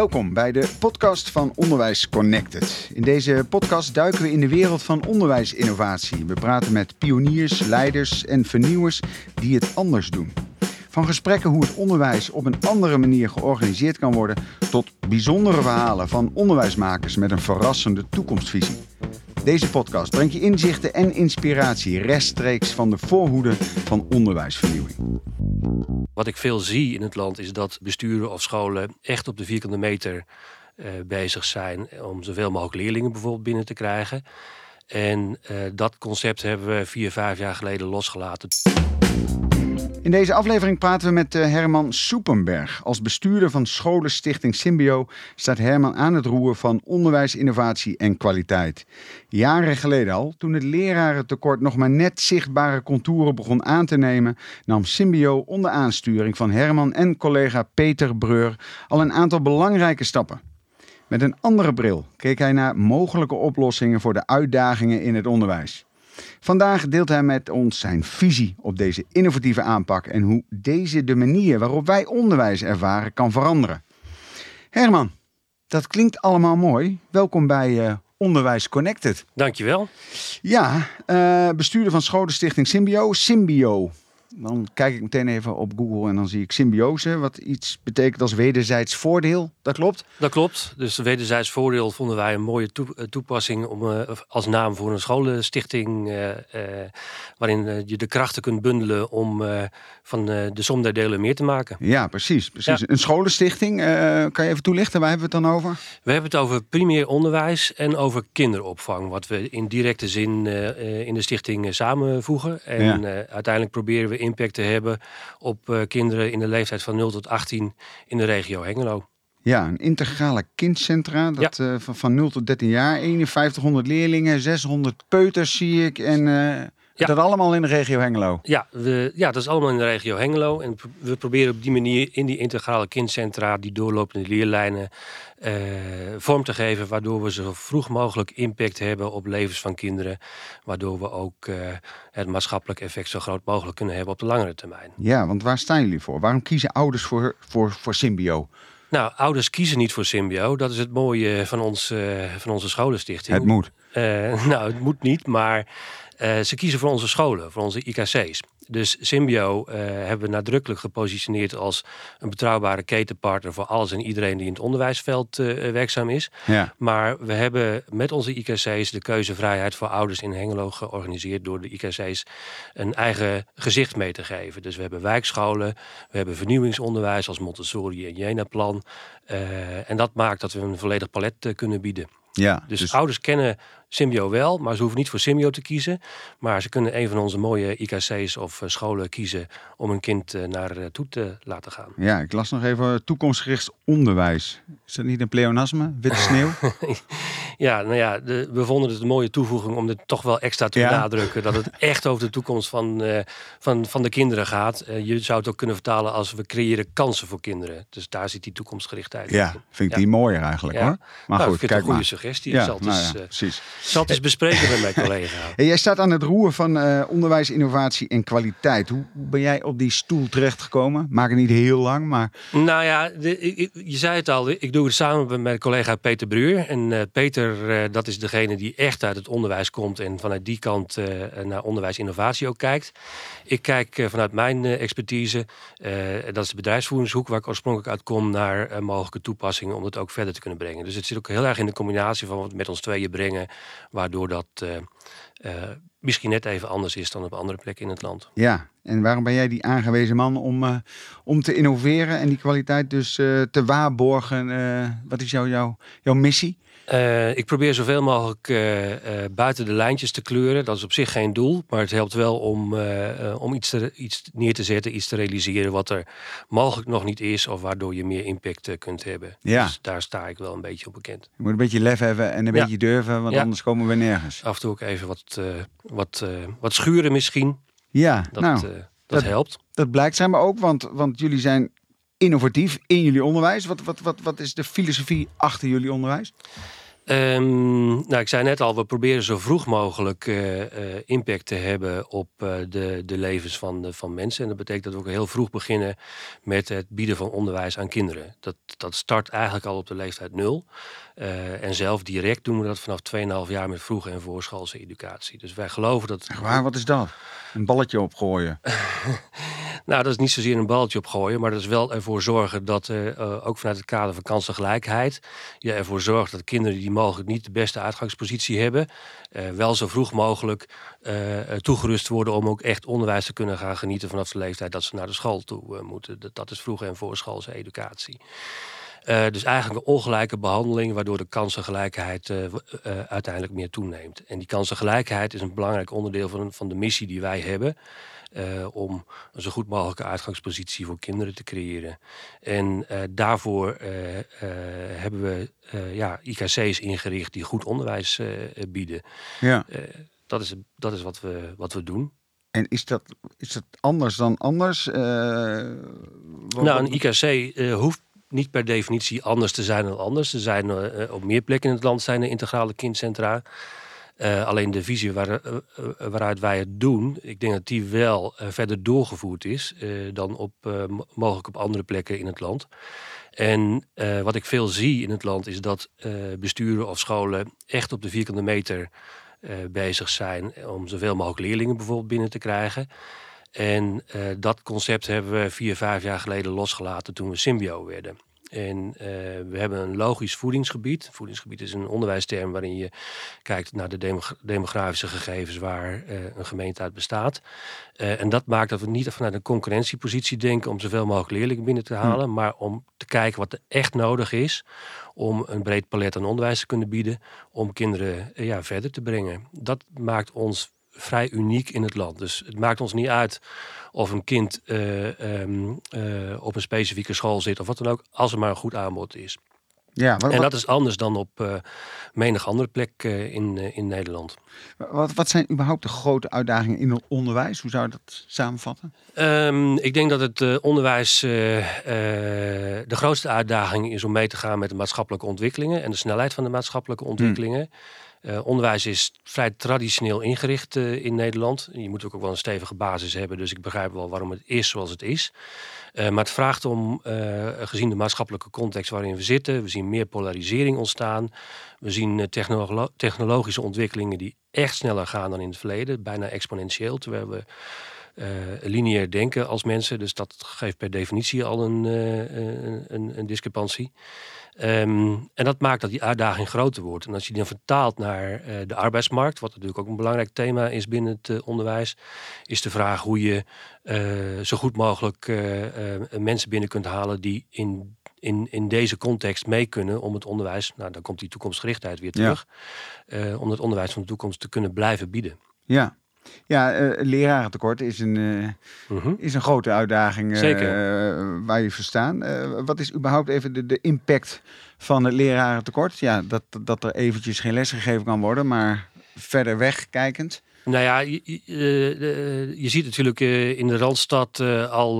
Welkom bij de podcast van Onderwijs Connected. In deze podcast duiken we in de wereld van onderwijsinnovatie. We praten met pioniers, leiders en vernieuwers die het anders doen. Van gesprekken hoe het onderwijs op een andere manier georganiseerd kan worden, tot bijzondere verhalen van onderwijsmakers met een verrassende toekomstvisie. Deze podcast brengt je inzichten en inspiratie rechtstreeks van de voorhoede van onderwijsvernieuwing. Wat ik veel zie in het land is dat besturen of scholen echt op de vierkante meter uh, bezig zijn om zoveel mogelijk leerlingen bijvoorbeeld binnen te krijgen. En uh, dat concept hebben we vier, vijf jaar geleden losgelaten. In deze aflevering praten we met eh, Herman Soepenberg. Als bestuurder van Scholenstichting Symbio staat Herman aan het roer van onderwijs, innovatie en kwaliteit. Jaren geleden al, toen het lerarentekort nog maar net zichtbare contouren begon aan te nemen, nam Symbio onder aansturing van Herman en collega Peter Breur al een aantal belangrijke stappen. Met een andere bril keek hij naar mogelijke oplossingen voor de uitdagingen in het onderwijs. Vandaag deelt hij met ons zijn visie op deze innovatieve aanpak en hoe deze de manier waarop wij onderwijs ervaren kan veranderen. Herman, dat klinkt allemaal mooi. Welkom bij uh, Onderwijs Connected. Dankjewel. Ja, uh, bestuurder van Scholenstichting Symbio. Symbio, dan kijk ik meteen even op Google en dan zie ik symbiose, wat iets betekent als wederzijds voordeel. Dat klopt? Dat klopt. Dus wederzijds voordeel vonden wij een mooie eh, toepassing om, uh, als naam voor een scholenstichting, uh, uh, waarin je de krachten kunt bundelen om van de som der delen meer te maken. Ja, precies. precies. Ja. Een scholenstichting, kan je even toelichten, waar hebben we het dan over? We hebben het over primair onderwijs en over kinderopvang, wat we in directe zin in de stichting samenvoegen. En ja. uiteindelijk proberen we impact te hebben op uh, kinderen in de leeftijd van 0 tot 18 in de regio Hengelo. Ja, een integrale kindcentra dat, ja. uh, van, van 0 tot 13 jaar. 5100 leerlingen, 600 peuters zie ik. En uh, ja. dat allemaal in de regio Hengelo? Ja, we, ja, dat is allemaal in de regio Hengelo. En we proberen op die manier in die integrale kindcentra... die doorlopende leerlijnen uh, vorm te geven... waardoor we zo vroeg mogelijk impact hebben op levens van kinderen. Waardoor we ook uh, het maatschappelijk effect zo groot mogelijk kunnen hebben op de langere termijn. Ja, want waar staan jullie voor? Waarom kiezen ouders voor, voor, voor Symbio? Nou, ouders kiezen niet voor Symbio. Dat is het mooie van, ons, uh, van onze scholenstichting. Het moet. nou, het moet niet, maar uh, ze kiezen voor onze scholen, voor onze IKC's. Dus Symbio uh, hebben we nadrukkelijk gepositioneerd als een betrouwbare ketenpartner voor alles en iedereen die in het onderwijsveld uh, werkzaam is. Ja. Maar we hebben met onze IKC's de keuzevrijheid voor ouders in Hengelo georganiseerd door de IKC's een eigen gezicht mee te geven. Dus we hebben wijkscholen, we hebben vernieuwingsonderwijs als Montessori en Jena-plan. En dat maakt dat we een volledig palet kunnen bieden. Ja, dus, dus ouders kennen Symbio wel, maar ze hoeven niet voor Symbio te kiezen. Maar ze kunnen een van onze mooie IKC's of scholen kiezen om een kind naar toe te laten gaan. Ja, ik las nog even toekomstgericht onderwijs. Is dat niet een pleonasme? Witte sneeuw? ja, nou ja, de, we vonden het een mooie toevoeging om het toch wel extra te ja. benadrukken. Dat het echt over de toekomst van, uh, van, van de kinderen gaat. Uh, je zou het ook kunnen vertalen als we creëren kansen voor kinderen. Dus daar zit die toekomstgerichtheid Ja, in. vind ik die mooier eigenlijk hoor. Maar nou, goed, kijk een goede maar. suggestie. Ja, nou ja, eh, precies. Zal het eens bespreken met mijn collega. Hey, jij staat aan het roer van uh, onderwijs, innovatie en kwaliteit. Hoe, ben jij op die stoel terechtgekomen? Maak het niet heel lang, maar... Nou ja, de, ik, je zei het al, ik doe het samen met mijn collega Peter Bruur. En uh, Peter, uh, dat is degene die echt uit het onderwijs komt en vanuit die kant naar onderwijs-innovatie ook kijkt. Ik kijk vanuit mijn expertise, dat is de bedrijfsvoeringshoek waar ik oorspronkelijk uit kom, naar mogelijke toepassingen om het ook verder te kunnen brengen. Dus het zit ook heel erg in de combinatie van wat we met ons tweeën brengen, waardoor dat misschien net even anders is dan op andere plekken in het land. Ja, en waarom ben jij die aangewezen man om, uh, om te innoveren en die kwaliteit dus te waarborgen? Wat is jouw, jouw, jouw missie? Uh, ik probeer zoveel mogelijk uh, uh, buiten de lijntjes te kleuren. Dat is op zich geen doel, maar het helpt wel om, om iets, te, iets neer te zetten, iets te realiseren wat er mogelijk nog niet is, of waardoor je meer impact kunt hebben. Ja. Dus daar sta ik wel een beetje op bekend. Je moet een beetje lef hebben en een Ja. beetje durven, want Ja. anders komen we nergens. Af en toe ook even wat, wat, wat schuren misschien. Ja, Dat, nou, eh, dat, dat- helpt. dat blijkt zijn maar ook, want, want jullie zijn innovatief in jullie onderwijs. Wat, wat, wat, wat is de filosofie achter jullie onderwijs? Ehm, nou, ik zei net al, we proberen zo vroeg mogelijk uh, impact te hebben op uh, de, de levens van, van mensen. En dat betekent dat we ook heel vroeg beginnen met het bieden van onderwijs aan kinderen. Dat, dat start eigenlijk al op de leeftijd nul. En zelf direct doen we dat vanaf 2,5 jaar met vroege en voorschoolse educatie. Dus wij geloven dat. Waar, wat is dat? Een balletje opgooien? nou, dat is niet zozeer een balletje opgooien, maar dat is wel ervoor zorgen dat uh, ook vanuit het kader van kansengelijkheid je ervoor zorgt dat kinderen die mogelijk niet de beste uitgangspositie hebben, uh, wel zo vroeg mogelijk toegerust worden om ook echt onderwijs te kunnen gaan genieten vanaf de leeftijd dat ze naar de school toe moeten. Dat, dat is vroege en voorschoolse educatie. Uh, dus eigenlijk een ongelijke behandeling, waardoor de kansengelijkheid uh, uh, uiteindelijk meer toeneemt. En die kansengelijkheid is een belangrijk onderdeel van, van de missie die wij hebben. om een zo goed mogelijke uitgangspositie voor kinderen te creëren. En daarvoor hebben we ja, IKC's ingericht die goed onderwijs bieden. Ja. dat is, dat is wat, we, wat we doen. En is dat, is dat anders dan anders? nou, een IKC hoeft niet per definitie anders te zijn dan anders. Er zijn uh, op meer plekken in het land zijn er integrale kindcentra. Uh, alleen de visie waar, waaruit wij het doen, ik denk dat die wel verder doorgevoerd is dan op, mogelijk op andere plekken in het land. En wat ik veel zie in het land is dat besturen of scholen echt op de vierkante meter bezig zijn om zoveel mogelijk leerlingen bijvoorbeeld binnen te krijgen. En uh, dat concept hebben we vier, vijf jaar geleden losgelaten toen we Symbio werden. En uh, we hebben een logisch voedingsgebied. Voedingsgebied is een onderwijsterm waarin je kijkt naar de demografische gegevens waar uh, een gemeente uit bestaat. Uh, en dat maakt dat we niet vanuit een concurrentiepositie denken om zoveel mogelijk leerlingen binnen te halen, hm. maar om te kijken wat er echt nodig is om een breed palet aan onderwijs te kunnen bieden, om kinderen ja, verder te brengen. Dat maakt ons vrij uniek in het land. Dus het maakt ons niet uit of een kind uh, um, uh, op een specifieke school zit of wat dan ook, als er maar een goed aanbod is. Ja, wat, en dat is anders dan op uh, menig andere plek in, in Nederland. Wat, wat zijn überhaupt de grote uitdagingen in het onderwijs? Hoe zou je dat samenvatten? Um, ik denk dat het onderwijs de grootste uitdaging is om mee te gaan met de maatschappelijke ontwikkelingen en de snelheid van de maatschappelijke hmm. ontwikkelingen. Hmm. Uh, onderwijs is vrij traditioneel ingericht uh, in Nederland. Je moet ook wel een stevige basis hebben, dus ik begrijp wel waarom het is zoals het is. Uh, maar het vraagt om, gezien de maatschappelijke context waarin we zitten, we zien meer polarisering ontstaan. We zien technolo technologische ontwikkelingen die echt sneller gaan dan in het verleden, bijna exponentieel, terwijl we lineair denken als mensen. Dus dat geeft per definitie al een, een, een discrepantie. Ehm, en dat maakt dat die uitdaging groter wordt. En als je die dan vertaalt naar uh, de arbeidsmarkt, wat natuurlijk ook een belangrijk thema is binnen het uh, onderwijs, is de vraag hoe je uh, zo goed mogelijk mensen binnen kunt halen die in, in, in deze context mee kunnen om het onderwijs, nou dan komt die toekomstgerichtheid weer terug, ja. om het onderwijs van de toekomst te kunnen blijven bieden. Ja, ja, uh, lerarentekort is een, uh, is een grote uitdaging uh, waar je verstaan. wat is überhaupt even de, de impact van het lerarentekort? Ja, dat, dat er eventjes geen les gegeven kan worden, maar verder weg kijkend. Nou ja, je, je ziet natuurlijk in de Randstad al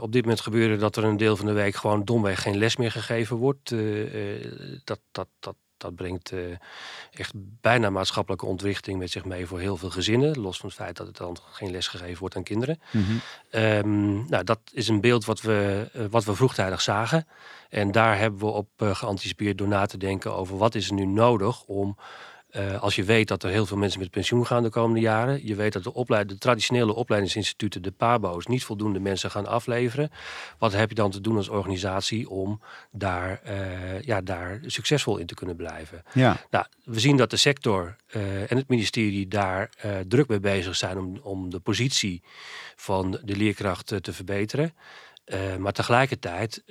op dit moment gebeuren dat er een deel van de week gewoon domweg geen les meer gegeven wordt. dat, dat, dat, dat brengt uh, echt bijna maatschappelijke ontwrichting met zich mee voor heel veel gezinnen. Los van het feit dat het dan geen les gegeven wordt aan kinderen. Mm -hmm. nou, dat is een beeld wat we, uh, wat we vroegtijdig zagen. En daar hebben we op uh, geanticipeerd door na te denken over wat is er nu nodig om uh, als je weet dat er heel veel mensen met pensioen gaan de komende jaren. Je weet dat de, opleid, de traditionele opleidingsinstituten, de PABO's, niet voldoende mensen gaan afleveren. Wat heb je dan te doen als organisatie om daar, uh, ja, daar succesvol in te kunnen blijven? Ja. Nou, we zien dat de sector uh, en het ministerie daar druk mee bezig zijn om, om de positie van de leerkracht te verbeteren. maar tegelijkertijd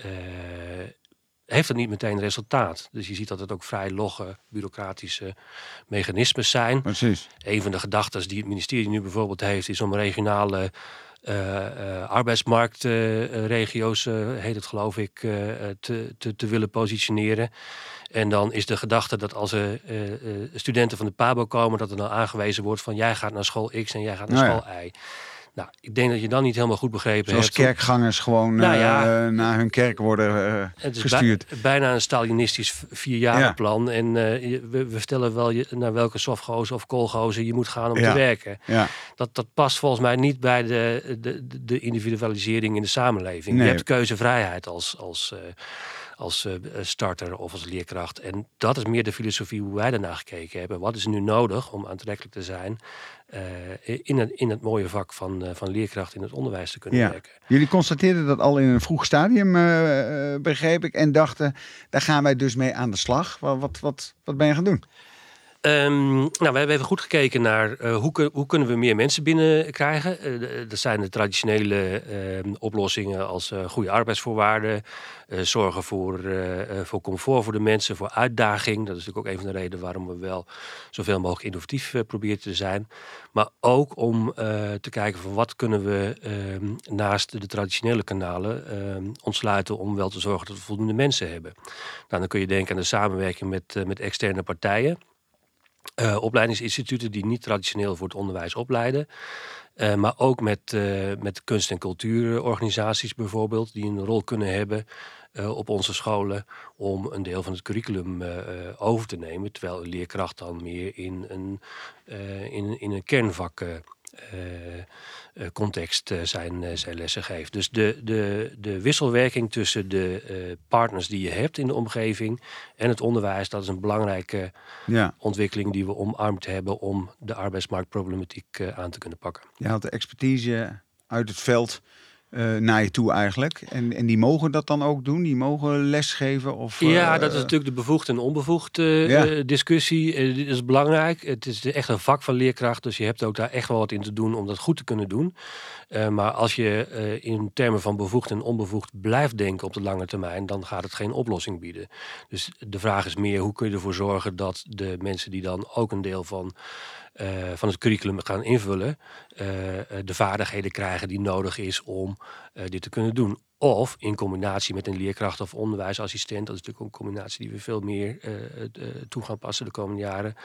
heeft dat niet meteen resultaat. Dus je ziet dat het ook vrij logge, bureaucratische mechanismes zijn. Precies. Een van de gedachten die het ministerie nu bijvoorbeeld heeft, is om regionale uh, arbeidsmarktregio's, uh, heet het geloof ik, te, te, te, willen positioneren. En dan is de gedachte dat als er studenten van de PABO komen, dat er dan aangewezen wordt van jij gaat naar school X en jij gaat naar nou school Y. Nou, ik denk dat je dan niet helemaal goed begrepen Zoals hebt. kerkgangers gewoon Nou ja. eh, naar hun kerk worden eh, Het is gestuurd. bij- bijna een Stalinistisch vierjarenplan. En eh, we, we vertellen wel je, naar welke softgozer of koolgozer je moet gaan om Ja. te werken. Ja, Dat, dat past volgens mij niet bij de, de, de- individualisering in de samenleving. Nee. Je hebt keuzevrijheid als, als, als starter of als leerkracht. En dat is meer de filosofie hoe wij daarna gekeken hebben. Wat is nu nodig om aantrekkelijk te zijn in, het, in het mooie vak van, eh, van leerkracht in het onderwijs te kunnen Ja. werken? Jullie constateerden dat al in een vroeg stadium, eh, eh, begreep ik. En dachten, daar gaan wij dus mee aan de slag. Wat, wat, wat, wat ben je gaan doen? Ehm, nou, we hebben even goed gekeken naar eh, hoe, hoe kunnen we meer mensen binnenkrijgen. De- dat zijn de traditionele ehm, oplossingen als goede arbeidsvoorwaarden, zorgen voor, voor comfort voor de mensen, voor uitdaging. Dat is natuurlijk ook een van de redenen waarom we wel zoveel mogelijk innovatief proberen te zijn. Maar ook om te kijken van wat kunnen we ehm, naast de traditionele kanalen ontsluiten om wel te zorgen dat we voldoende mensen hebben. Nou, dan kun je denken aan de samenwerking met, met externe partijen eh, opleidingsinstituten die niet traditioneel voor het onderwijs opleiden. Eh, maar ook met, eh, met kunst- en cultuurorganisaties bijvoorbeeld, die een rol kunnen hebben op onze scholen om een deel van het curriculum over te nemen. Terwijl een leerkracht dan meer in een, in, in een kernvak context eh, zijn, eh, zijn lessen geeft. Dus de, de, de wisselwerking tussen de eh, partners die je hebt in de omgeving en het onderwijs, dat is een belangrijke Ja, ontwikkeling die we omarmd hebben om de arbeidsmarktproblematiek eh, aan te kunnen pakken. je had de expertise uit het veld eh, naar je toe eigenlijk. En, en die mogen dat dan ook doen? Die mogen lesgeven? Of, ja, eh, dat is natuurlijk de bevoegd en onbevoegd eh, Ja. discussie. Dit is belangrijk. Het is echt een vak van leerkracht, dus je hebt ook daar echt wel wat in te doen om dat goed te kunnen doen. Eh, maar als je eh, in termen van bevoegd en onbevoegd blijft denken op de lange termijn, dan gaat het geen oplossing bieden. Dus de vraag is meer, hoe kun je ervoor zorgen dat de mensen die dan ook een deel van eh, van het curriculum gaan invullen, de vaardigheden krijgen die nodig is om dit te kunnen doen. Of in combinatie met een leerkracht of onderwijsassistent, dat is natuurlijk een combinatie die we veel meer eh, eh, toe gaan passen de komende jaren,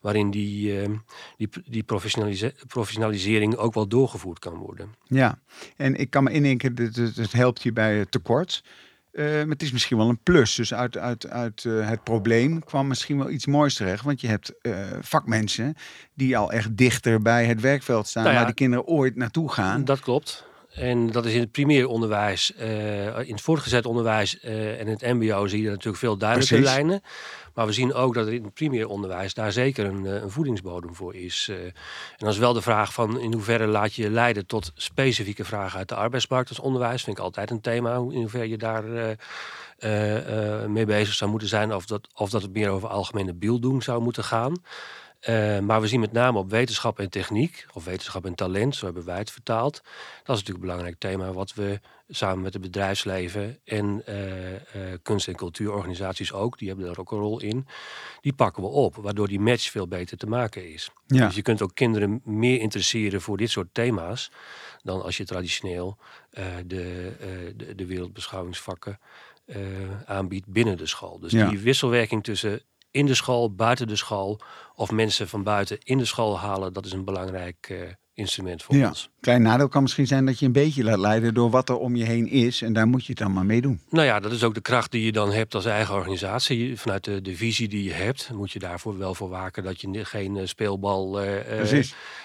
waarin die, eh, die, die professionalise- professionalisering ook wel doorgevoerd kan worden. Ja, en ik kan me indenken, dat het, helpt je bij het tekort. Maar het is misschien wel een plus. Dus uit, uit, uit eh, het probleem kwam misschien wel iets moois terecht. Want je hebt vakmensen die al echt dichter bij het werkveld staan, Nou ja, waar die kinderen ooit naartoe gaan. Dat klopt. En dat is in het primair onderwijs, eh, in het voortgezet onderwijs eh, en het MBO zie je natuurlijk veel duidelijke Precies. lijnen. Maar we zien ook dat er in het primair onderwijs daar zeker een, eh, een voedingsbodem voor is. en dan is wel de vraag van in hoeverre laat je je leiden tot specifieke vragen uit de arbeidsmarkt als onderwijs. Vind ik altijd een thema, hoe- in hoeverre je daar mee bezig zou moeten zijn. Of dat, of dat het meer over algemene beelddoen zou moeten gaan. Eh, maar we zien met name op wetenschap en techniek, of wetenschap en talent, zo hebben wij het vertaald. Dat is natuurlijk een belangrijk thema wat we samen met het bedrijfsleven en eh, eh, kunst- en cultuurorganisaties ook, die hebben daar ook een rol in, die pakken we op, waardoor die match veel beter te maken is. Ja. Dus je kunt ook kinderen meer interesseren voor dit soort thema's dan als je traditioneel de, de, de wereldbeschouwingsvakken aanbiedt binnen de school. Dus Ja. die wisselwerking tussen in de school, buiten de school of mensen van buiten in de school halen, dat is een belangrijk eh, instrument voor Ja. ons. Klein nadeel kan misschien zijn dat je een beetje laat leiden door wat er om je heen is. En daar moet je het dan maar mee doen. Nou ja, dat is ook de kracht die je dan hebt als eigen organisatie. Vanuit de, de visie die je hebt, moet je daarvoor wel voor waken dat je geen eh, speelbal eh,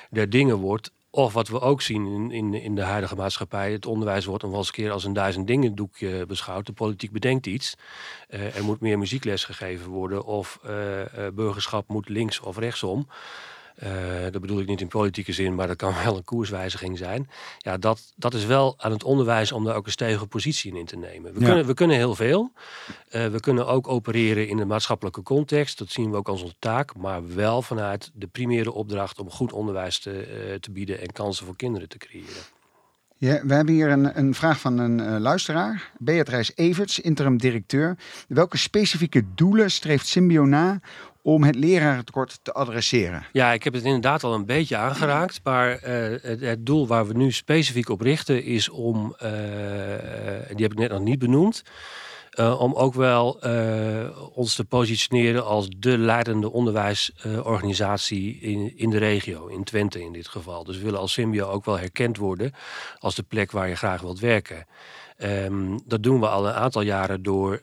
der dingen wordt. Of wat we ook zien in, in, in de huidige maatschappij, het onderwijs wordt nog wel eens een keer als een duizend dingen doekje beschouwd. De politiek bedenkt iets. Eh, er moet meer muziekles gegeven worden of eh, eh, burgerschap moet links of rechtsom. Eh, dat bedoel ik niet in politieke zin, maar dat kan wel een koerswijziging zijn. Ja, dat, dat is wel aan het onderwijs om daar ook een stevige positie in te nemen. We, Ja. kunnen, we kunnen heel veel. Eh, we kunnen ook opereren in de maatschappelijke context. Dat zien we ook als onze taak. Maar wel vanuit de primaire opdracht om goed onderwijs te, eh, te bieden en kansen voor kinderen te creëren. Ja, we hebben hier een, een vraag van een eh, luisteraar. Beatrice Everts, interim directeur. Welke specifieke doelen streeft Symbio na om het lerarentekort te adresseren? Ja, ik heb het inderdaad al een beetje aangeraakt. Maar eh, het, doel waar we nu specifiek op richten is om, eh, die heb ik net nog niet benoemd, om ook wel ons te positioneren als de leidende onderwijsorganisatie in, in de regio, in Twente in dit geval. Dus we willen als Symbio ook wel herkend worden als de plek waar je graag wilt werken. Ehm, dat doen we al een aantal jaren door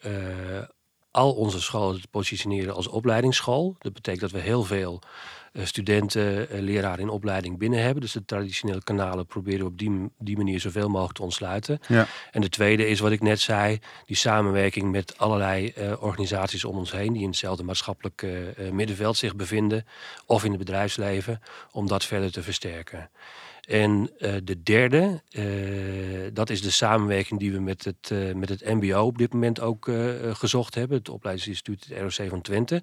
al onze scholen te positioneren als opleidingsschool. Dat betekent dat we heel veel uh, studenten, uh, leraren in opleiding binnen hebben. Dus de traditionele kanalen proberen we op die, die manier zoveel mogelijk te ontsluiten. Ja. En de tweede is wat ik net zei, die samenwerking met allerlei uh, organisaties om ons heen, die in hetzelfde maatschappelijk middenveld zich bevinden, of in het bedrijfsleven, om dat verder te versterken. En uh, de derde, uh, dat is de samenwerking die we met het, uh, met het MBO op dit moment ook gezocht hebben, het opleidingsinstituut het ROC van Twente,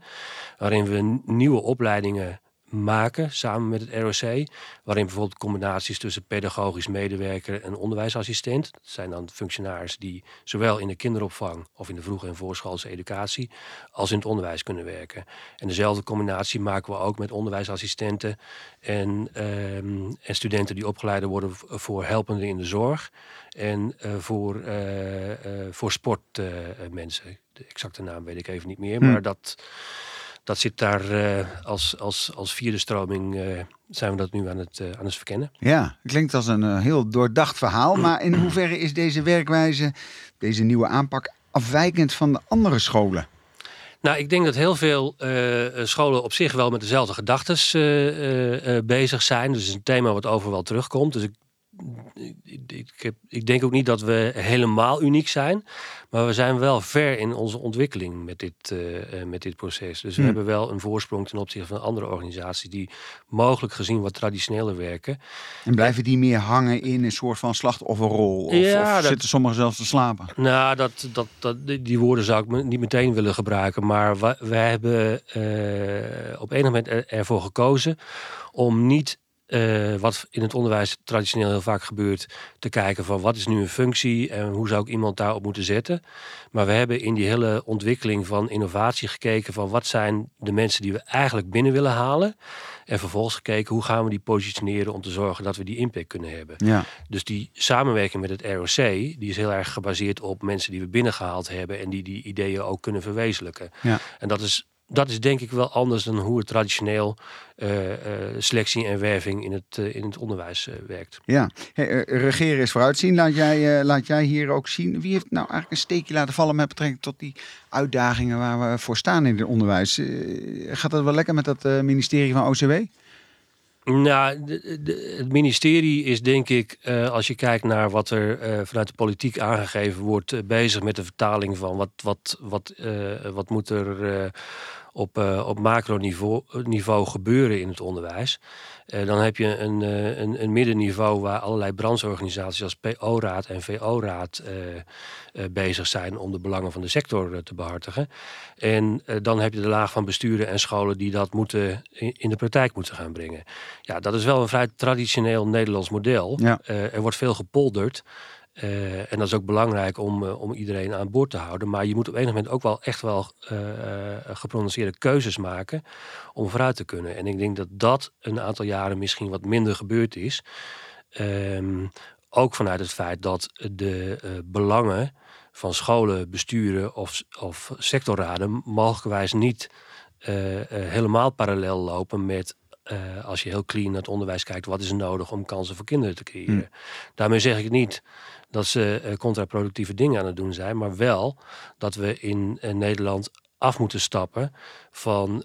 waarin we nieuwe opleidingen maken samen met het ROC. Waarin bijvoorbeeld combinaties tussen pedagogisch medewerker en onderwijsassistent. Dat zijn dan functionaris die zowel in de kinderopvang of in de vroege en voorschoolse educatie als in het onderwijs kunnen werken. En dezelfde combinatie maken we ook met onderwijsassistenten en, ehm, en studenten die opgeleid worden voor helpenden in de zorg en uh, voor, uh, uh, voor sportmensen. de exacte naam weet ik even niet meer, hm. maar dat dat zit daar uh, als, als, als vierde stroming, uh, zijn we dat nu aan het, uh, aan het verkennen. Ja, klinkt als een heel doordacht verhaal. Maar in hoeverre is deze werkwijze, deze nieuwe aanpak, afwijkend van de andere scholen? Nou, ik denk dat heel veel scholen op zich wel met dezelfde gedachten bezig zijn. Dus het is een thema wat overal terugkomt. Dus ik ik, heb, ik, denk ook niet dat we helemaal uniek zijn. Maar we zijn wel ver in onze ontwikkeling met dit, uh, met dit proces. Dus we hmm. hebben wel een voorsprong ten opzichte van andere organisaties die mogelijk gezien wat traditioneler werken. En blijven die meer hangen in een soort van slachtofferrol? Of, ja, of zitten sommigen zelfs te slapen? Nou, dat, dat, dat, die woorden zou ik niet meteen willen gebruiken. Maar wij, wij hebben uh, op enig moment ervoor gekozen om niet uh, wat in het onderwijs traditioneel heel vaak gebeurt, te kijken van wat is nu een functie en hoe zou ik iemand daarop moeten zetten. Maar we hebben in die hele ontwikkeling van innovatie gekeken van wat zijn de mensen die we eigenlijk binnen willen halen. En vervolgens gekeken hoe gaan we die positioneren om te zorgen dat we die impact kunnen hebben. Ja. Dus die samenwerking met het ROC, die is heel erg gebaseerd op mensen die we binnengehaald hebben en die die ideeën ook kunnen verwezenlijken. Ja. En dat is dat is denk ik wel anders dan hoe het traditioneel uh, uh, selectie en werving in het, uh, in het onderwijs werkt. Ja, hey, regeren is vooruitzien. Laat jij, laat jij hier ook zien. Wie heeft nou eigenlijk een steekje laten vallen met betrekking tot die uitdagingen waar we voor staan in het onderwijs? gaat dat wel lekker met dat ministerie van OCW? Nou, de, het ministerie is denk ik, uh, als je kijkt naar wat er uh, vanuit de politiek aangegeven wordt, uh, bezig met de vertaling van wat, wat, wat, wat moet er op, uh, op macroniveau niveau gebeuren in het onderwijs. Uh, dan heb je een, uh, een, een, middenniveau waar allerlei brancheorganisaties als PO-raad en VO-raad bezig zijn om de belangen van de sector te behartigen. En dan heb je de laag van besturen en scholen die dat moeten in, in, de praktijk moeten gaan brengen. Ja, dat is wel een vrij traditioneel Nederlands model. Ja. er wordt veel gepolderd. Uh, en dat is ook belangrijk om, uh, om iedereen aan boord te houden. Maar je moet op een moment ook wel echt wel uh, geprononceerde keuzes maken om vooruit te kunnen. En ik denk dat dat een aantal jaren misschien wat minder gebeurd is. Um, ook vanuit het feit dat de belangen van scholen, besturen of, of sectorraden mogelijkwijs niet helemaal parallel lopen met uh, als je heel clean naar het onderwijs kijkt, wat is er nodig om kansen voor kinderen te creëren? Hm. Daarmee zeg ik niet dat ze uh, contraproductieve dingen aan het doen zijn, maar wel dat we in uh, Nederland af moeten stappen van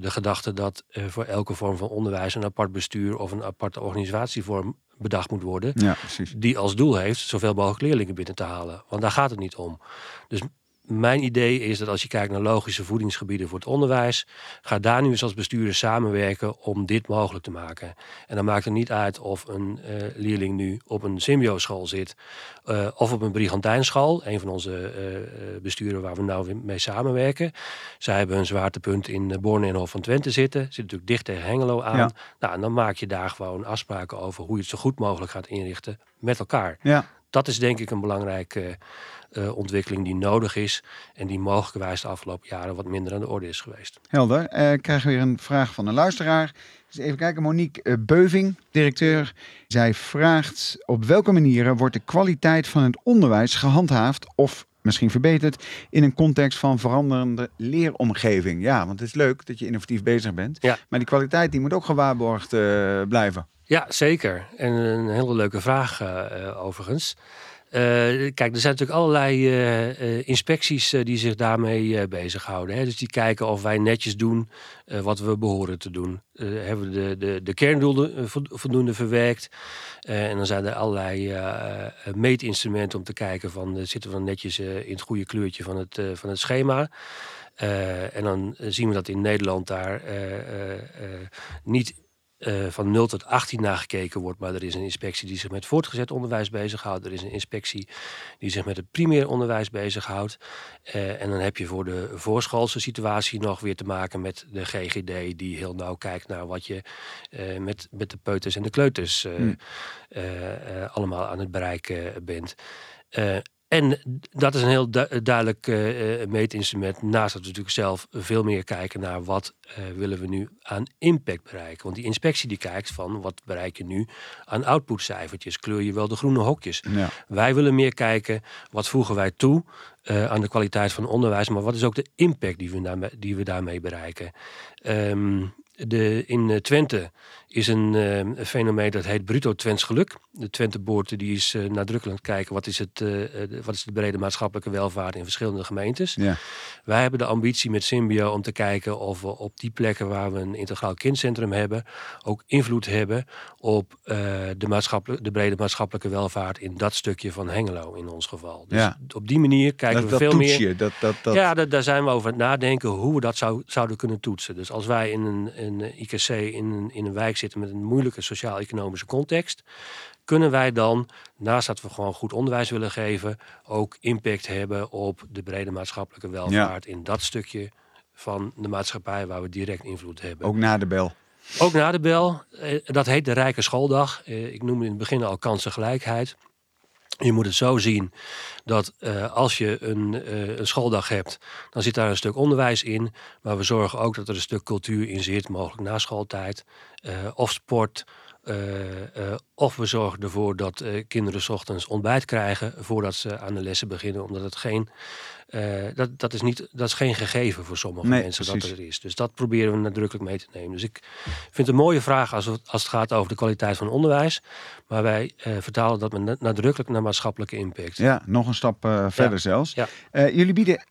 de gedachte dat voor elke vorm van onderwijs een apart bestuur of een aparte organisatievorm bedacht moet worden. Ja, die als doel heeft zoveel mogelijk leerlingen binnen te halen. Want daar gaat het niet om. Dus mijn idee is dat als je kijkt naar logische voedingsgebieden voor het onderwijs, ga daar nu eens als bestuurder samenwerken om dit mogelijk te maken. En dan maakt het niet uit of een uh, leerling nu op een symbioschool zit uh, of op een brigantijnschool, een van onze uh, besturen waar we nou mee samenwerken. Zij hebben een zwaartepunt in Borne en Hof van Twente zitten, zit natuurlijk dicht tegen Hengelo aan. Nou, en dan maak je daar gewoon afspraken over hoe je het zo goed mogelijk gaat inrichten met elkaar. Ja. Dat is denk ik een belangrijke uh, ontwikkeling die nodig is en die mogelijkerwijs de afgelopen jaren wat minder aan de orde is geweest. Helder. Uh, ik krijg weer een vraag van een luisteraar. Dus even kijken, Monique uh, Beuving, directeur. Zij vraagt op welke manieren wordt de kwaliteit van het onderwijs gehandhaafd of misschien verbeterd in een context van veranderende leeromgeving. Ja, want het is leuk dat je innovatief bezig bent, Ja. maar die kwaliteit die moet ook gewaarborgd eh, blijven. Ja, zeker. En een hele leuke vraag eh, overigens. Eh, kijk, er zijn natuurlijk allerlei eh, inspecties die zich daarmee bezighouden. Hè? Dus die kijken of wij netjes doen wat we behoren te doen. Hebben we de, de, de kerndoelen vo- voldoende verwerkt? En dan zijn er allerlei meetinstrumenten om te kijken van zitten we netjes in het goede kleurtje van het, van het schema. En dan zien we dat in Nederland daar niet eh, van 0 tot 18 nagekeken wordt. Maar er is een inspectie die zich met voortgezet onderwijs bezighoudt. Er is een inspectie die zich met het primair onderwijs bezighoudt. Eh, en dan heb je voor de voorschoolse situatie nog weer te maken met de GGD... die heel nauw kijkt naar wat je eh, met, met de peuters en de kleuters... Hmm. allemaal aan het bereiken bent. Eh, en dat is een heel du- duidelijk eh, eh, meetinstrument. Naast dat we natuurlijk zelf veel meer kijken naar wat eh, willen we nu aan impact bereiken. Want die inspectie die kijkt van wat bereik je nu aan outputcijfertjes. Kleur je wel de groene hokjes. Ja. Wij willen meer kijken wat voegen wij toe eh, aan de kwaliteit van onderwijs. Maar wat is ook de impact die we daarmee, die we daarmee bereiken. Ehm, de, in eh, Twente is een eh, fenomeen dat heet bruto Twents geluk. De Twente boord die is eh, nadrukkelijk aan het kijken wat is, het, eh, de- wat is de brede maatschappelijke welvaart in verschillende gemeentes. Ja. Wij hebben de ambitie met Symbio om te kijken of we op die plekken waar we een integraal kindcentrum hebben, ook invloed hebben op de, maatschappelijke, de brede maatschappelijke welvaart in dat stukje van Hengelo in ons geval. Dus Ja. op die manier kijken Dat, we dat veel meer. Dat, dat, dat, Ja, da- daar zijn we over het nadenken hoe we dat zou, zouden kunnen toetsen. Dus als wij in een, een IKC in een, in een wijk zitten met een moeilijke sociaal-economische context, kunnen wij dan, naast dat we gewoon goed onderwijs willen geven, ook impact hebben op de brede maatschappelijke welvaart in dat stukje van de maatschappij waar we direct invloed hebben. Ook na de bel. Ook na de bel, eh, dat heet de Rijke Schooldag. Eh, ik noemde in het begin al kansengelijkheid. Je moet het zo zien dat eh, als je een, eh, een schooldag hebt, dan zit daar een stuk onderwijs in. Maar we zorgen ook dat er een stuk cultuur in zit, mogelijk na schooltijd. eh, of sport. of we zorgen ervoor dat kinderen 's ochtends ontbijt krijgen voordat ze aan de lessen beginnen. Omdat het geen, eh, dat, dat, is niet, dat is geen gegeven voor sommige Nee, mensen precies. dat er is. Dus dat proberen we nadrukkelijk mee te nemen. Dus ik vind het een mooie vraag als het, als het gaat over de kwaliteit van onderwijs. Maar wij eh, vertalen dat met na- nadrukkelijk naar maatschappelijke impact. Ja, nog een stap eh, verder zelfs. Ja. Jullie bieden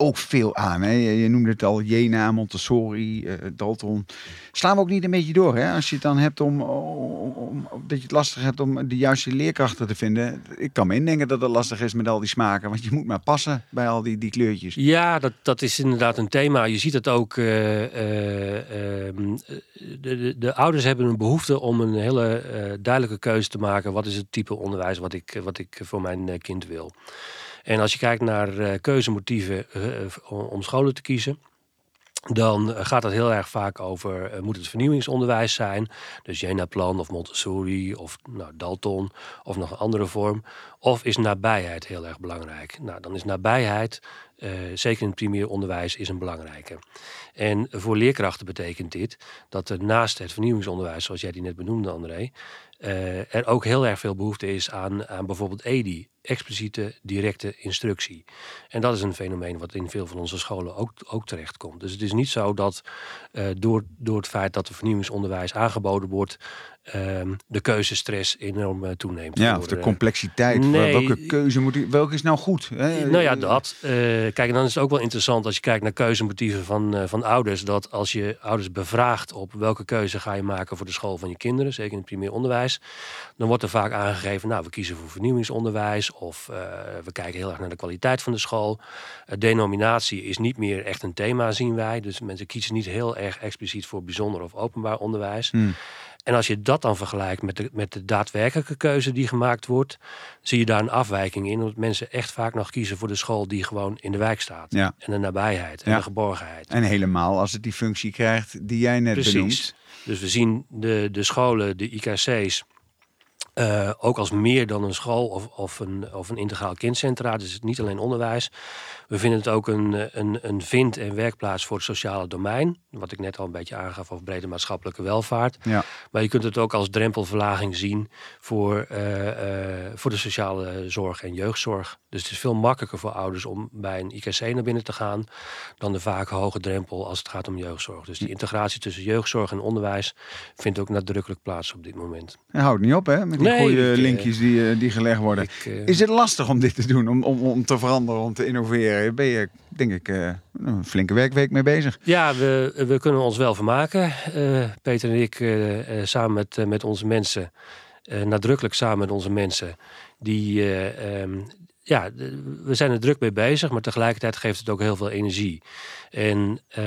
ook veel aan. Hè? Je, noemde het al, Jena, Montessori, eh, Dalton. Slaan we ook niet een beetje door, hè? Als je het dan hebt om, om, dat je het lastig hebt om de juiste leerkrachten te vinden. Ik kan me indenken dat het lastig is met al die smaken, want je moet maar passen bij al die, die kleurtjes. Ja, dat, dat is inderdaad een thema. Je ziet het ook. eh, eh, ehm, de, de, de ouders hebben een behoefte om een hele duidelijke keuze te maken. Wat is het type onderwijs wat ik, wat ik voor mijn kind wil? En als je kijkt naar eh, keuzemotieven eh, eh, om- scholen te kiezen. Dan gaat het heel erg vaak over, moet het vernieuwingsonderwijs zijn? Dus Jena-plan of Montessori of nou, Dalton of nog een andere vorm. Of is nabijheid heel erg belangrijk? Nou, dan is nabijheid, zeker in het primair onderwijs, is een belangrijke. En voor leerkrachten betekent dit dat er naast het vernieuwingsonderwijs, zoals jij die net benoemde, André, er ook heel erg veel behoefte is aan, aan bijvoorbeeld EDI, expliciete directe instructie. En dat is een fenomeen wat in veel van onze scholen ook, ook terecht komt. Dus het is niet zo dat eh, door, door het feit dat er vernieuwingsonderwijs aangeboden wordt, ehm, de keuzestress enorm eh, toeneemt. Ja, of de complexiteit. nee. Welke keuze moet u, welke is nou goed? Hè? nou ja, dat. Eh, kijk, en dan is het ook wel interessant als je kijkt naar keuzemotieven van, van ouders. Dat als je ouders bevraagt op welke keuze ga je maken voor de school van je kinderen, zeker in het primair onderwijs, dan wordt er vaak aangegeven, nou, we kiezen voor vernieuwingsonderwijs of eh, we kijken heel erg naar de kwaliteit van de school. Eh, denominatie is niet meer echt een thema, zien wij. Dus mensen kiezen niet heel erg expliciet voor bijzonder of openbaar onderwijs. Hmm. En als je dat dan vergelijkt met de, met de daadwerkelijke keuze die gemaakt wordt, zie je daar een afwijking in. Omdat mensen echt vaak nog kiezen voor de school die gewoon in de wijk staat. Ja. En de nabijheid en Ja. de geborgenheid. En helemaal als het die functie krijgt die jij net Precies. Dus we zien de, de scholen, de IKC's, eh, ook als meer dan een school of, of, een, of een integraal kindcentra. Dus niet alleen onderwijs. We vinden het ook een, een, een vind- en werkplaats voor het sociale domein. Wat ik net al een beetje aangaf over brede maatschappelijke welvaart. Ja. Maar je kunt het ook als drempelverlaging zien voor, uh, uh, voor de sociale zorg en jeugdzorg. Dus het is veel makkelijker voor ouders om bij een IKC naar binnen te gaan dan de vaak hoge drempel als het gaat om jeugdzorg. Dus die integratie tussen jeugdzorg en onderwijs vindt ook nadrukkelijk plaats op dit moment. En houdt niet op hè, met die Nee, goede eh, linkjes die, die gelegd worden. Ik, eh, Is het lastig om dit te doen, om, om, om te veranderen, om te innoveren? Ben je, denk ik, eh, een flinke werkweek mee bezig? Ja, we, we kunnen ons wel vermaken. Eh, Peter en ik eh, eh, samen met, eh, met onze mensen, eh, nadrukkelijk samen met onze mensen, die, eh, ehm, ja, we zijn er druk mee bezig, maar tegelijkertijd geeft het ook heel veel energie. En eh,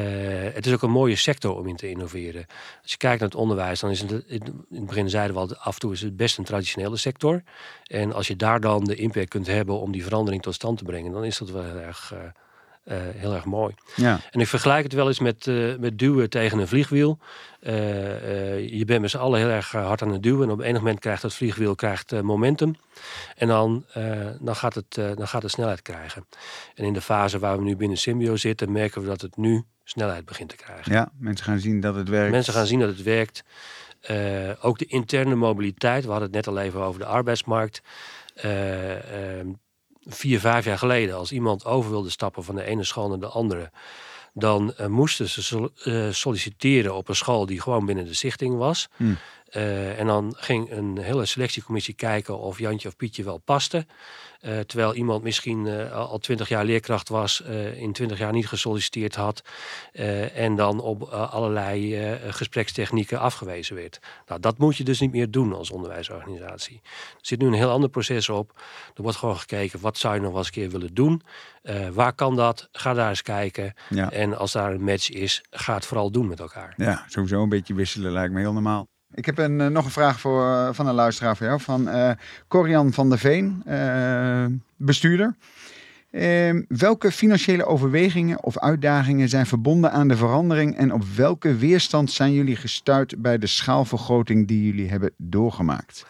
het is ook een mooie sector om in te innoveren. Als je kijkt naar het onderwijs, dan is het in het begin zeiden we al, af en toe is het best een traditionele sector. En als je daar dan de impact kunt hebben om die verandering tot stand te brengen, dan is dat wel heel erg, eh, eh, heel erg mooi. Ja, En ik vergelijk het wel eens met, eh, met duwen tegen een vliegwiel. Eh, je bent met z'n allen heel erg hard aan het duwen. En op enig moment krijgt dat vliegwiel krijgt, momentum. En dan, dan, gaat het, dan gaat het snelheid krijgen. En in de fase waar we nu binnen Symbio zitten, merken we dat het nu snelheid begint te krijgen. ja, mensen gaan zien dat het werkt. Mensen gaan zien dat het werkt. Ook de interne mobiliteit. We hadden het net al even over de arbeidsmarkt. Eh, ehm, vier, vijf jaar geleden, als iemand over wilde stappen van de ene school naar de andere, dan eh, moesten ze sol- eh, solliciteren op een school die gewoon binnen de stichting was. Hmm. Eh, en dan ging een hele selectiecommissie kijken of Jantje of Pietje wel paste. Eh, terwijl iemand misschien eh, al twintig jaar leerkracht was, eh, in twintig jaar niet gesolliciteerd had. en dan op allerlei gesprekstechnieken afgewezen werd. Nou, dat moet je dus niet meer doen als onderwijsorganisatie. Er zit nu een heel ander proces op. Er wordt gewoon gekeken, wat zou je nog wel eens een keer willen doen? Waar kan dat? Ga daar eens kijken. Ja. En als daar een match is, ga het vooral doen met elkaar. Ja, sowieso een beetje wisselen lijkt me heel normaal. Ik heb een, eh, nog een vraag voor, eh, van een luisteraar voor jou. Van eh Corian van der Veen, bestuurder. Ehm, welke financiële overwegingen of uitdagingen zijn verbonden aan de verandering en op welke weerstand zijn jullie gestuurd bij de schaalvergroting die jullie hebben doorgemaakt?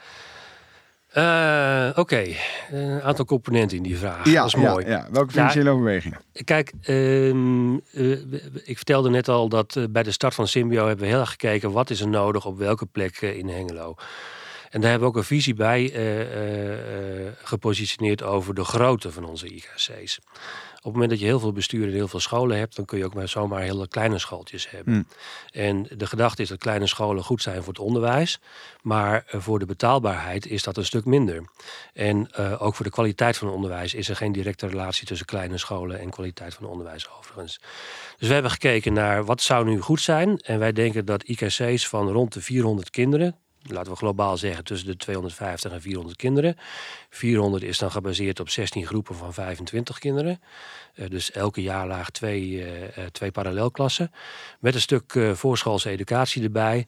Eh, Oké, een aantal componenten in die vraag. dat is mooi. Ja, welke financiële overwegingen? Kijk, ehm, eh, ik vertelde net al dat eh, bij de start van Symbio hebben we heel erg gekeken wat is er nodig op welke plek eh, in Hengelo. En daar hebben we ook een visie bij eh, eh, eh, gepositioneerd over de grootte van onze IKC's. Op het moment dat je heel veel besturen en heel veel scholen hebt, dan kun je ook maar zomaar hele kleine schooltjes hebben. Hmm. En de gedachte is dat kleine scholen goed zijn voor het onderwijs, maar eh, voor de betaalbaarheid is dat een stuk minder. En eh, ook voor de kwaliteit van het onderwijs is er geen directe relatie tussen kleine scholen en kwaliteit van het onderwijs overigens. Dus we hebben gekeken naar wat zou nu goed zijn. En wij denken dat IKC's van rond de 400 kinderen, laten we globaal zeggen tussen de 250 en 400 kinderen. 400 is dan gebaseerd op 16 groepen van 25 kinderen. Eh, dus elke jaarlaag twee, eh, eh, twee parallelklassen. Met een stuk eh, voorschoolse educatie erbij.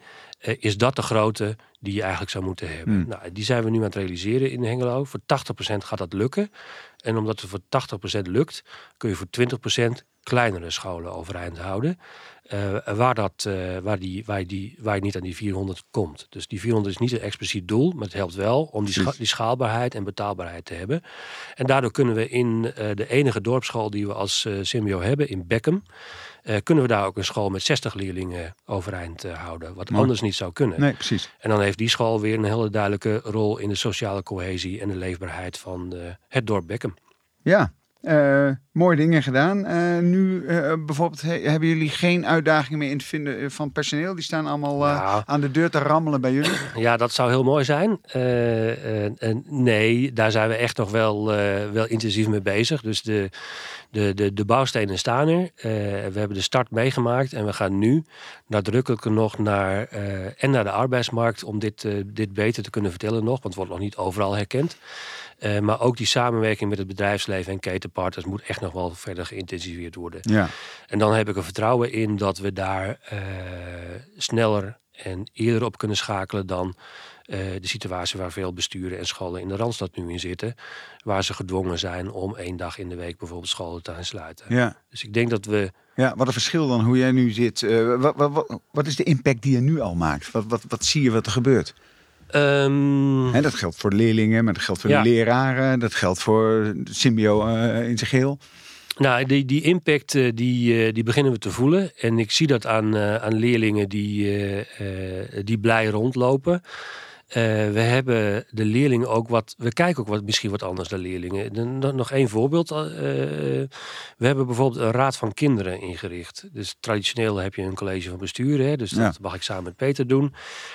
is dat de grootte die je eigenlijk zou moeten hebben? Hmm. Nou, die zijn we nu aan het realiseren in Hengelo. Voor 80% gaat dat lukken. En omdat het voor 80% lukt, kun je voor 20% kleinere scholen overeind houden. Eh, waar, dat, eh, waar, die, waar, die, waar je niet aan die 400 komt. Dus die 400 is niet een expliciet doel, maar het helpt wel om die, scha- die schaalbaarheid en betaalbaarheid te hebben. En daardoor kunnen we in eh, de enige dorpsschool die we als Symbio hebben, in Beckham, kunnen we daar ook een school met 60 leerlingen overeind houden. Wat anders niet zou kunnen. Nee, precies. En dan heeft die school weer een hele duidelijke rol in de sociale cohesie en de leefbaarheid van het dorp Beckham. Ja, eh, mooie dingen gedaan. Eh, nu eh, bijvoorbeeld he- hebben jullie geen uitdagingen meer in het vinden van personeel. Die staan allemaal Nou. aan de deur te rammelen bij jullie. Ja, dat zou heel mooi zijn. Nee, daar zijn we echt nog wel, wel intensief mee bezig. Dus de, de, de, de bouwstenen staan er. We hebben de start meegemaakt en we gaan nu nadrukkelijker nog naar, en naar de arbeidsmarkt om dit, dit beter te kunnen vertellen nog, want het wordt nog niet overal herkend. Eh, maar ook die samenwerking met het bedrijfsleven en ketenpartners moet echt nog wel verder geïntensiveerd worden. Ja, En dan heb ik er vertrouwen in dat we daar eh, sneller en eerder op kunnen schakelen dan eh, de situatie waar veel besturen en scholen in de Randstad nu in zitten. Waar ze gedwongen zijn om één dag in de week bijvoorbeeld scholen te gaan sluiten. ja. Dus ik denk dat we. Ja, wat een verschil dan hoe jij nu zit. Wat, wat, wat, wat is de impact die je nu al maakt? Wat, wat, wat zie je wat er gebeurt? Ehm, Hè, dat geldt voor leerlingen, maar dat geldt voor Ja. de leraren. Dat geldt voor Symbio eh, in zijn geheel. Nou, die, die impact die, die beginnen we te voelen. En ik zie dat aan, aan leerlingen die, die blij rondlopen. Uh, we hebben de leerlingen ook wat. We kijken ook wat, misschien wat anders naar leerlingen. nog één voorbeeld. Uh, we hebben bijvoorbeeld een raad van kinderen ingericht. Dus traditioneel heb je een college van bestuur. Hè, dus dat mag ik samen met Peter doen.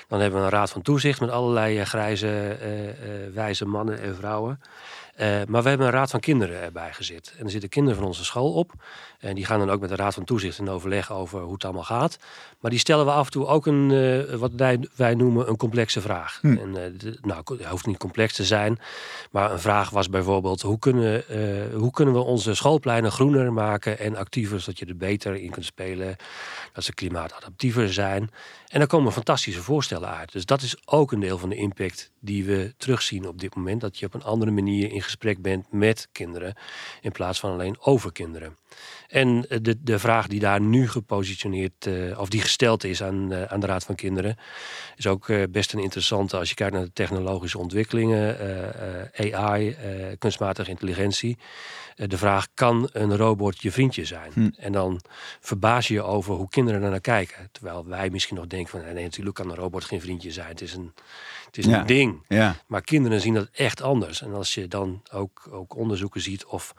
Dan hebben we een raad van toezicht met allerlei grijze, wijze mannen en vrouwen. Eh, maar we hebben een raad van kinderen erbij gezet. En er zitten kinderen van onze school op. En die gaan dan ook met de raad van toezicht in overleg over hoe het allemaal gaat. Maar die stellen we af en toe ook een, uh, wat wij, wij noemen een complexe vraag. Hm. En, uh, nou, het hoeft niet complex te zijn. Maar een vraag was bijvoorbeeld, hoe kunnen, hoe kunnen we onze schoolpleinen groener maken en actiever, zodat je er beter in kunt spelen. Dat ze klimaatadaptiever zijn. En daar komen fantastische voorstellen uit. Dus dat is ook een deel van de impact die we terugzien op dit moment. Dat je op een andere manier in gesprek bent met kinderen in plaats van alleen over kinderen. En de, de vraag die daar nu gepositioneerd, uh, of die gesteld is aan, uh, aan de Raad van Kinderen, is ook uh, best een interessante als je kijkt naar de technologische ontwikkelingen, AI, kunstmatige intelligentie. de vraag, kan een robot je vriendje zijn? Hm. En dan verbaas je je over hoe kinderen er naar kijken. Terwijl wij misschien nog denken van, nee, natuurlijk kan een robot geen vriendje zijn. Het is een het is een ding. Ja. Maar kinderen zien dat echt anders. En als je dan ook, ook onderzoeken ziet of,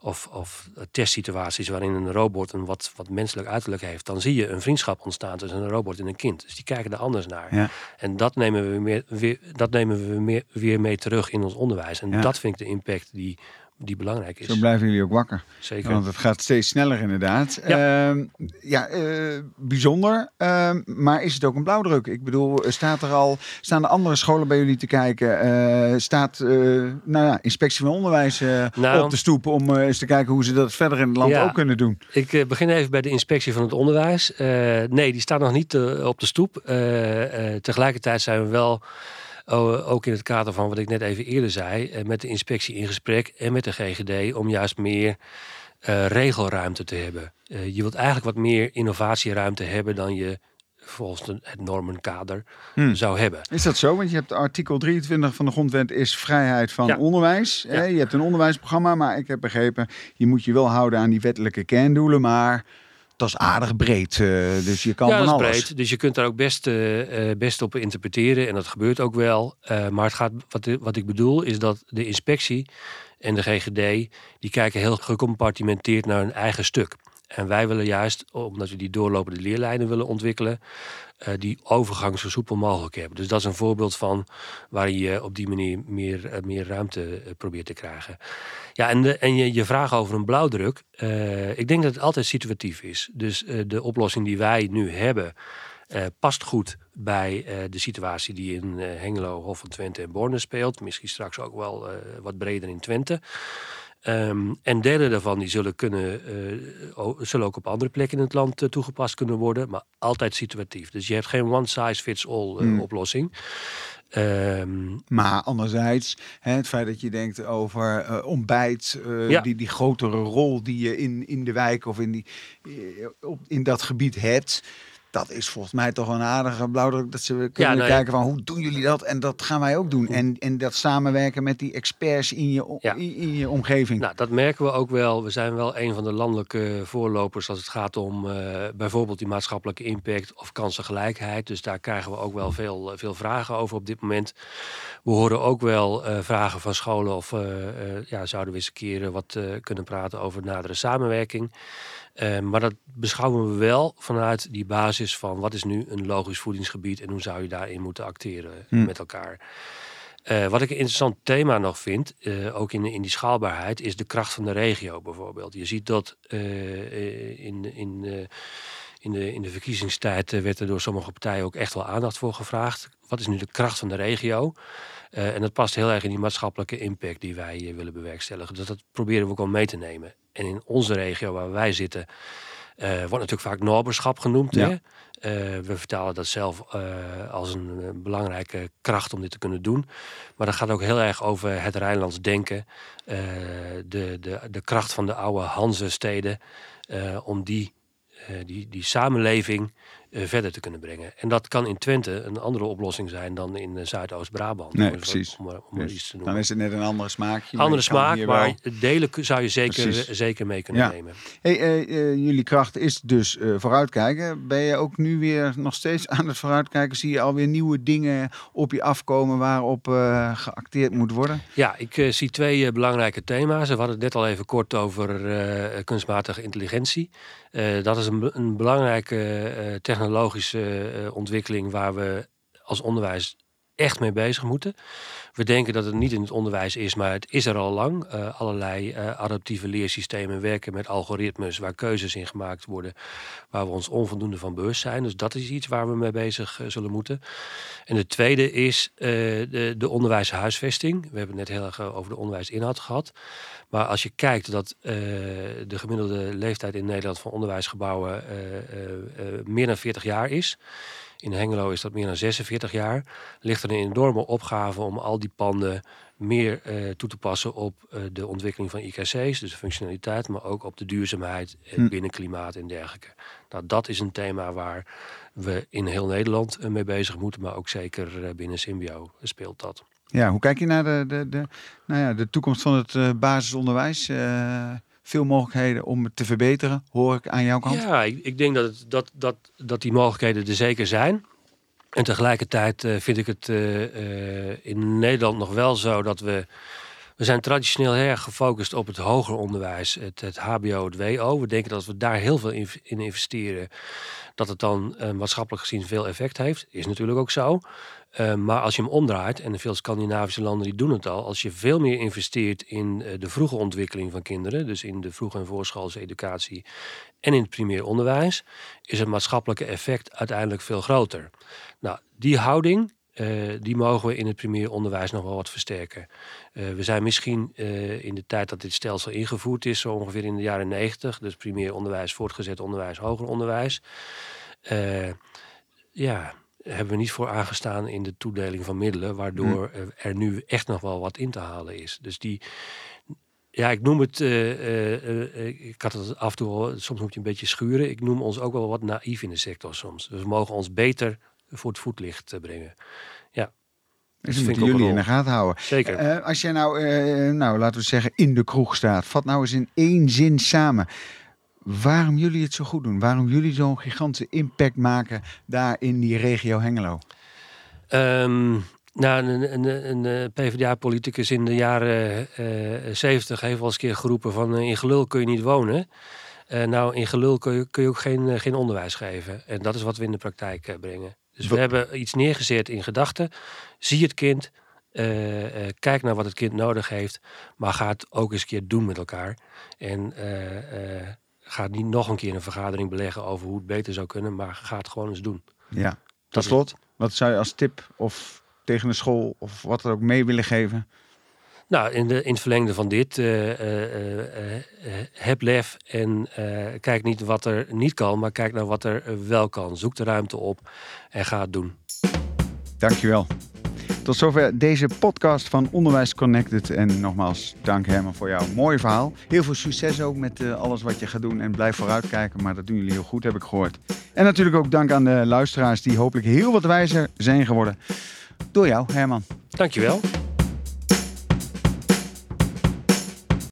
of, of testsituaties waarin een robot een wat, wat menselijk uiterlijk heeft, dan zie je een vriendschap ontstaan tussen een robot en een kind. Dus die kijken er anders naar. Ja. En dat nemen we, meer, weer, dat nemen we meer, weer mee terug in ons onderwijs. En dat vind ik de impact die die belangrijk is. Zo blijven jullie ook wakker. Zeker. Want het gaat steeds sneller inderdaad. Ja, uh, ja uh, bijzonder. Uh, maar is het ook een blauwdruk? Ik bedoel, staat er al, staan de andere scholen bij jullie te kijken? Eh, staat nou ja, inspectie van onderwijs nou, op de stoep om eens te kijken hoe ze dat verder in het land ook kunnen doen? Ik begin even bij de inspectie van het onderwijs. nee, die staat nog niet op de stoep. tegelijkertijd zijn we wel ook in het kader van wat ik net even eerder zei, eh, met de inspectie in gesprek en met de GGD om juist meer uh, regelruimte te hebben. Uh, je wilt eigenlijk wat meer innovatieruimte hebben dan je volgens het normenkader hmm. zou hebben. Is dat zo? Want je hebt artikel 23 van de grondwet is vrijheid van onderwijs. Ja. Je hebt een onderwijsprogramma, maar ik heb begrepen, je moet je wel houden aan die wettelijke kerndoelen, maar dat is aardig breed. Uh, dus je kan ja, van alles. Is breed. Dus je kunt daar ook best, uh, best op interpreteren. En dat gebeurt ook wel. Uh, maar het gaat, wat, wat ik bedoel is dat de inspectie en de GGD... die kijken heel gecompartimenteerd naar hun eigen stuk. En wij willen juist, omdat we die doorlopende leerlijnen willen ontwikkelen, uh, die overgang zo soepel mogelijk hebben. Dus dat is een voorbeeld van waarin je op die manier meer, uh, meer ruimte uh, probeert te krijgen. Ja, en, de, en je, je vraag over een blauwdruk. ik denk dat het altijd situatief is. Dus de oplossing die wij nu hebben. past goed bij de situatie die in Hengelo, Hof van Twente en Borne speelt. Misschien straks ook wel wat breder in Twente. Um, en derde daarvan die zullen, kunnen, uh, zullen ook op andere plekken in het land uh, toegepast kunnen worden, maar altijd situatief. Dus je hebt geen one size fits all uh, mm. oplossing. Um, maar anderzijds, hè, het feit dat je denkt over ontbijt, ja. die, die grotere rol die je in, in de wijk of in, die, in dat gebied hebt dat is volgens mij toch een aardige blauwdruk. Dat ze kunnen nou kijken van hoe doen jullie dat? En dat gaan wij ook doen. En, en dat samenwerken met die experts in je, in, je omgeving. Nou, dat merken we ook wel. We zijn wel een van de landelijke voorlopers als het gaat om uh, bijvoorbeeld die maatschappelijke impact of kansengelijkheid. Dus daar krijgen we ook wel veel, eh, veel vragen over op dit moment. We horen ook wel uh, vragen van scholen of uh, ja, zouden we eens een keer wat kunnen praten over nadere samenwerking. Maar dat beschouwen we wel vanuit die basis van wat is nu een logisch voedingsgebied en hoe zou je daarin moeten acteren hmm. met elkaar. Uh, wat ik een interessant thema nog vind, uh, ook in, in die schaalbaarheid, is de kracht van de regio bijvoorbeeld. Je ziet dat in, in, in, de, in de verkiezingstijd werd er door sommige partijen ook echt wel aandacht voor gevraagd. Wat is nu de kracht van de regio? en dat past heel erg in die maatschappelijke impact die wij willen bewerkstelligen. Dus dat proberen we ook al mee te nemen. En in onze regio waar wij zitten, wordt natuurlijk vaak Norberschap genoemd. Hè? Uh, we vertalen dat zelf uh, als een, een, belangrijke kracht om dit te kunnen doen. Maar dat gaat ook heel erg over het Rijnlands denken. de, de, de kracht van de oude Hanse-steden. om die, die, die samenleving verder te kunnen brengen. En dat kan in Twente een andere oplossing zijn dan in Zuidoost-Brabant. Nee, om, precies. Om, om iets te noemen. dan is het net een andere smaakje. andere smaak, maar wel- delen zou je zeker, Precies. zeker mee kunnen Ja. nemen. Hey, eh, eh, jullie kracht is dus eh, vooruitkijken. Ben je ook nu weer nog steeds aan het vooruitkijken? Zie je alweer nieuwe dingen op je afkomen waarop eh, geacteerd moet worden? Ja, ik eh, zie twee eh, belangrijke thema's. We hadden het net al even kort over eh, kunstmatige intelligentie. Eh, dat is een, een belangrijke eh, technologische eh, ontwikkeling waar we als onderwijs echt mee bezig moeten. We denken dat het niet in het onderwijs is, maar het is er al lang. Eh, allerlei eh, adaptieve leersystemen werken met algoritmes waar keuzes in gemaakt worden, waar we ons onvoldoende van bewust zijn. Dus dat is iets waar we mee bezig eh, zullen moeten. En de tweede is de, de onderwijshuisvesting. We hebben het net heel erg over de onderwijsinhoud gehad. Maar als je kijkt dat de gemiddelde leeftijd in Nederland van onderwijsgebouwen meer dan 40 jaar is. In Hengelo is dat meer dan 46 jaar. Ligt er een enorme opgave om al die panden meer eh, toe te passen op eh, de ontwikkeling van IKC's, dus de functionaliteit, maar ook op de duurzaamheid, het Hm. binnenklimaat en dergelijke. Nou, dat is een thema waar we in heel Nederland eh, mee bezig moeten, maar ook zeker eh, binnen Symbio speelt dat. Ja, hoe kijk je naar de, de, de, nou ja, de toekomst van het eh, basisonderwijs? Veel mogelijkheden om het te verbeteren, hoor ik aan jouw kant. Ja, ik, ik denk dat, het, dat, dat, dat die mogelijkheden er zeker zijn. En tegelijkertijd eh, vind ik het eh, eh, in Nederland nog wel zo dat we. We zijn traditioneel heel erg gefocust op het hoger onderwijs, het, het HBO, het WO. We denken dat we daar heel veel in, in investeren. Dat het dan maatschappelijk gezien veel effect heeft. Is natuurlijk ook zo. Eh, maar als je hem omdraait, en veel Scandinavische landen die doen het al, als je veel meer investeert in eh, de vroege ontwikkeling van kinderen, dus in de vroeg- en voorschoolse educatie en in het primair onderwijs, is het maatschappelijke effect uiteindelijk veel groter. Nou, die houding, eh, die mogen we in het primair onderwijs nog wel wat versterken. We zijn misschien in de tijd dat dit stelsel ingevoerd is, zo ongeveer in de jaren 90, dus primair onderwijs, voortgezet onderwijs, hoger onderwijs. ja, hebben we niet voor aangestaan in de toedeling van middelen, waardoor eh, er nu echt nog wel wat in te halen is. Dus die, ja, ik noem het, eh, eh, eh, ik had het af en toe, soms moet je een beetje schuren. Ik noem ons ook wel wat naïef in de sector soms. Dus we mogen ons beter voor het voetlicht brengen. Dus vind dat moeten jullie in de gaten houden. Zeker. Als jij nou, nou, laten we zeggen, in de kroeg staat. Vat nou eens in één zin samen. Waarom jullie het zo goed doen. Waarom jullie zo'n gigantische impact maken daar in die regio Hengelo. Ehm, nou, een, een, een, eh, PvdA-politicus in de jaren eh 70 heeft wel eens een keer geroepen van... eh, in gelul kun je niet wonen. Eh, nou, in gelul kun je, kun je ook geen, eh, geen onderwijs geven. En dat is wat we in de praktijk eh, brengen. Dus we hebben iets neergezet in gedachten. Zie het kind. eh, eh, kijk naar wat het kind nodig heeft. Maar ga het ook eens een keer doen met elkaar. En eh, eh, ga niet nog een keer een vergadering beleggen over hoe het beter zou kunnen. Maar ga het gewoon eens doen. Ja. Tot is- slot, wat zou je als tip of tegen de school of wat dan ook mee willen geven? Nou, in, de, in het verlengde van dit, eh, eh, eh, heb lef en kijk niet wat er niet kan, maar kijk naar wat er wel kan. Zoek de ruimte op en ga het doen. Dankjewel. Tot zover deze podcast van Onderwijs Connected. En nogmaals, dank Herman voor jouw mooie verhaal. Heel veel succes ook met eh, alles wat je gaat doen. En blijf vooruitkijken, maar dat doen jullie heel goed, heb ik gehoord. En natuurlijk ook dank aan de luisteraars die hopelijk heel wat wijzer zijn geworden. Door jou, Herman. Dankjewel.